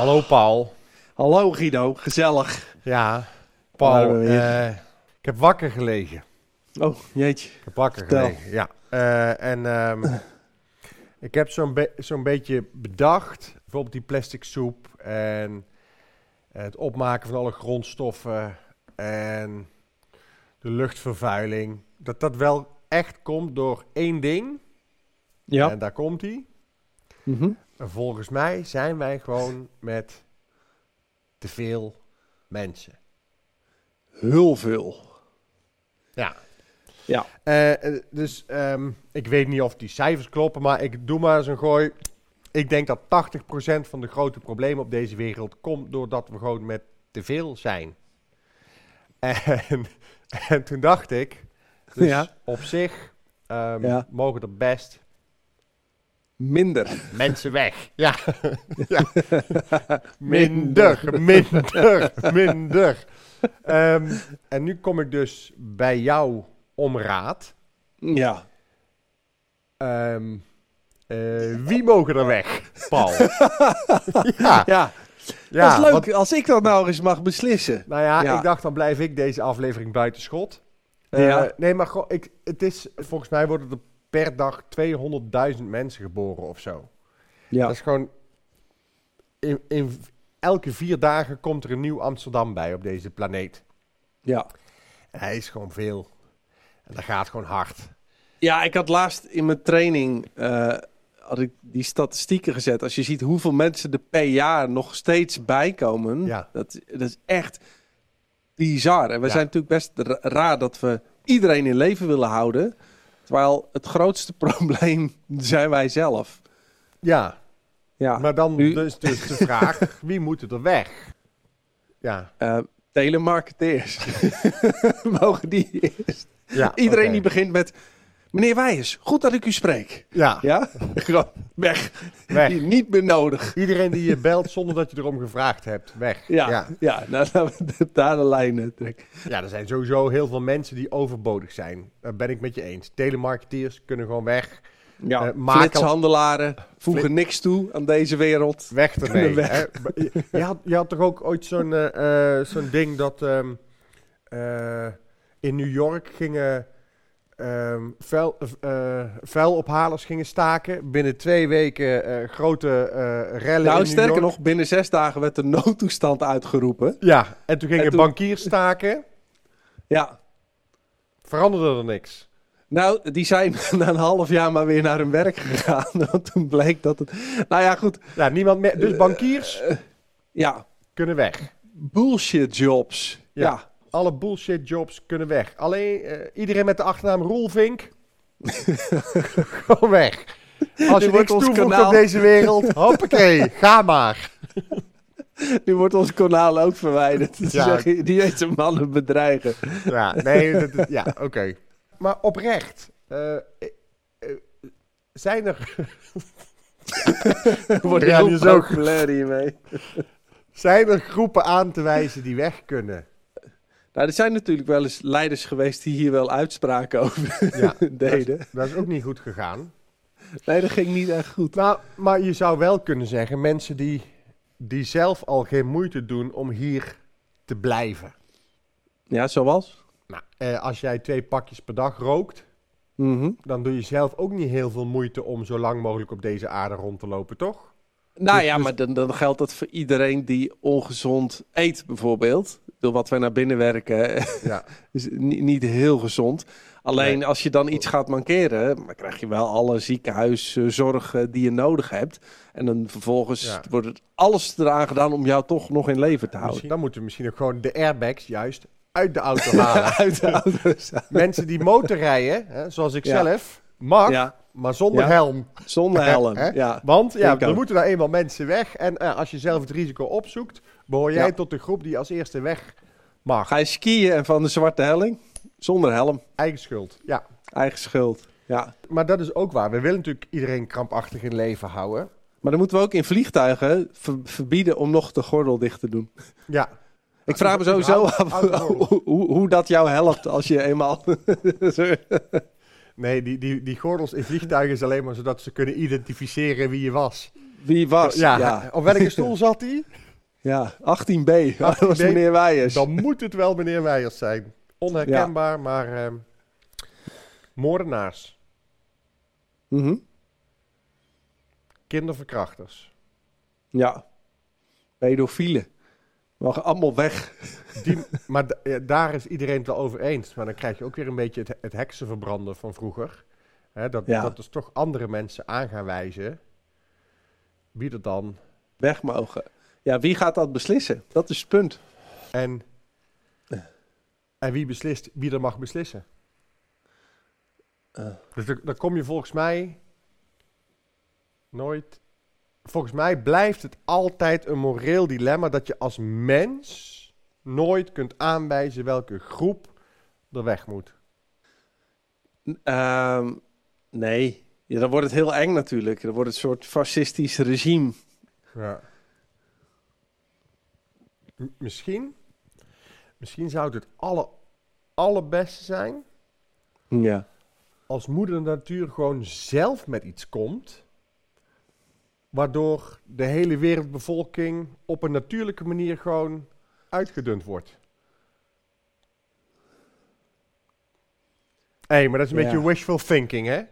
Hallo Paul. Hallo Guido, gezellig. Ja, Paul. eh, ik heb wakker gelegen. Oh, jeetje. Ik heb wakker gelegen, ja. Eh, en ehm, ik heb zo'n be- zo'n beetje bedacht, bijvoorbeeld die plastic soep en het opmaken van alle grondstoffen en de luchtvervuiling, dat dat wel echt komt door één ding. Ja. En daar komt hij. Mhm. En volgens mij zijn wij gewoon met te veel mensen. Heel veel. Ja. Ja. Eh, eh, dus ehm, ik weet niet of die cijfers kloppen, maar ik doe maar eens een gooi. Ik denk dat 80% van de grote problemen op deze wereld komt doordat we gewoon met te veel zijn. En, en toen dacht ik, dus Ja. op zich Ja. mogen er best Minder. mensen weg. Ja. ja. Minder, minder, minder. Ehm, en nu kom ik dus bij jou om raad. Ja. Ehm, eh, wie mogen er weg, Paul? ja, Ja, ja, dat is leuk want- als ik dat nou eens mag beslissen. nou ja, Ja. ik dacht dan blijf ik deze aflevering buiten schot. Ja. Eh, nee, maar ik, het is, volgens mij worden er per dag 200.000 mensen geboren of zo. Ja. Dat is gewoon, in, in elke vier dagen komt er een nieuw Amsterdam bij op deze planeet. ja. En hij is gewoon veel. En dat gaat gewoon hard. Ja, ik had laatst in mijn training eh, had ik die statistieken gezet. Als je ziet hoeveel mensen er per jaar nog steeds bijkomen, Ja. dat, dat is echt bizar. En we Ja. zijn natuurlijk best ra- raar dat we iedereen in leven willen houden. Terwijl het grootste probleem zijn wij zelf. Ja, Ja, maar dan nu- dus, dus de vraag, wie moet er weg? Ja, eh, telemarketeers. Mogen die eerst? ja Iedereen die begint met... Meneer Wijers, goed dat ik u spreek. Ja, Ja? Gewoon weg. weg. Niet meer nodig. Iedereen die je belt zonder dat je erom gevraagd hebt, weg. Ja, ja. ja. nou laten we daar de lijnen trekken. Ja, er zijn sowieso heel veel mensen die overbodig zijn. Daar ben ik met je eens. Telemarketeers kunnen gewoon weg. Ja, Eh, flitshandelaren voegen Flit- niks toe aan deze wereld. Weg ermee. Weg. hè. Je, je had, je had toch ook ooit zo'n eh, eh, zo'n ding dat ehm, eh, in New York gingen ehm, vuil, eh, vuilophalers gingen staken. Binnen twee weken eh, grote eh rellen Nou, in sterker nog, binnen zes dagen werd de noodtoestand uitgeroepen. Ja, en toen gingen En toen- bankiers staken. Ja, Veranderde er niks. nou, die zijn na een half jaar maar weer naar hun werk gegaan. Want toen bleek dat het... Nou ja, goed. Ja, niemand meer. Dus bankiers Ja, kunnen weg. bullshit jobs. Ja. Ja. Alle bullshit jobs kunnen weg. Alleen eh, iedereen met de achternaam Roelvink. Gewoon weg. Als je niks ons toevoegt kanaal- op deze wereld, hoppakee, ga maar. Nu wordt ons kanaal ook verwijderd. Ja. zeggen, die deze mannen bedreigen. Ja, nee, dat, dat- ja, oké. Maar oprecht, eh, eh, zijn er, Wordt Ja, heel die is ook- populair hiermee. zijn er groepen aan te wijzen die weg kunnen? Nou, er zijn natuurlijk wel eens leiders geweest die hier wel uitspraken over Ja, deden. Dat is ook niet goed gegaan. Nee, dat ging niet echt goed. Nou, maar je zou wel kunnen zeggen, mensen die, die zelf al geen moeite doen om hier te blijven. Ja, zoals? Nou, eh, als jij twee pakjes per dag rookt, Mhm. dan doe je zelf ook niet heel veel moeite om zo lang mogelijk op deze aarde rond te lopen, toch? Nou Dus- ja, dus- maar dan, dan geldt dat voor iedereen die ongezond eet, bijvoorbeeld. Door wat wij naar binnen werken, Ja. is ni- niet heel gezond. Alleen Nee. als je dan iets gaat mankeren, dan krijg je wel alle ziekenhuiszorg die je nodig hebt. En dan vervolgens Ja. wordt het alles eraan gedaan om jou toch nog in leven te houden. Misschien, dan moeten we misschien ook gewoon de airbags juist uit de auto halen. Uit de auto's. Mensen die motorrijden, hè, zoals ik Ja. zelf, mag, Ja, maar zonder Ja. helm. zonder helm. Hè? Ja. Want ja, er moeten nou eenmaal mensen weg. En eh, als je zelf het risico opzoekt, behoor jij Ja. tot de groep die als eerste weg mag. Ga je skiën en van de zwarte helling? Zonder helm. Eigen schuld. Ja. Eigen schuld. Ja. Maar dat is ook waar. We willen natuurlijk iedereen krampachtig in leven houden. Maar dan moeten we ook in vliegtuigen ver- verbieden om nog de gordel dicht te doen. Ja. Ik vraag me sowieso af hoe, hoe dat jou helpt als je eenmaal... Nee, die, die, die gordels in vliegtuigen is alleen maar zodat ze kunnen identificeren wie je was. wie was. Ja, Ja, op welke stoel zat hij? Ja. 18b. Dat was 18B. meneer Weijers. Dan moet het wel meneer Weijers zijn. Onherkenbaar, maar ehm, moordenaars, Mhm. kinderverkrachters. Ja. Pedofielen. Mogen allemaal weg. Die, maar ja, daar is iedereen het wel over eens. Maar dan krijg je ook weer een beetje het, het heksenverbranden van vroeger. Dat, Ja. dat dus toch andere mensen aan gaan wijzen. Wie er dan. Weg mogen. Ja, wie gaat dat beslissen? Dat is het punt. En, en wie beslist wie er mag beslissen. Eh. Dus dan, kom je volgens mij nooit. Volgens mij blijft het altijd een moreel dilemma dat je als mens nooit kunt aanwijzen welke groep er weg moet. Ehm, nee. Ja, dan wordt het heel eng natuurlijk. Dan wordt het een soort fascistisch regime. Ja. Misschien, misschien zou het het alle, allerbeste zijn Ja. als moeder natuur gewoon zelf met iets komt, waardoor de hele wereldbevolking op een natuurlijke manier gewoon uitgedund wordt. Hé, hey, maar dat is een Ja. beetje wishful thinking, hè?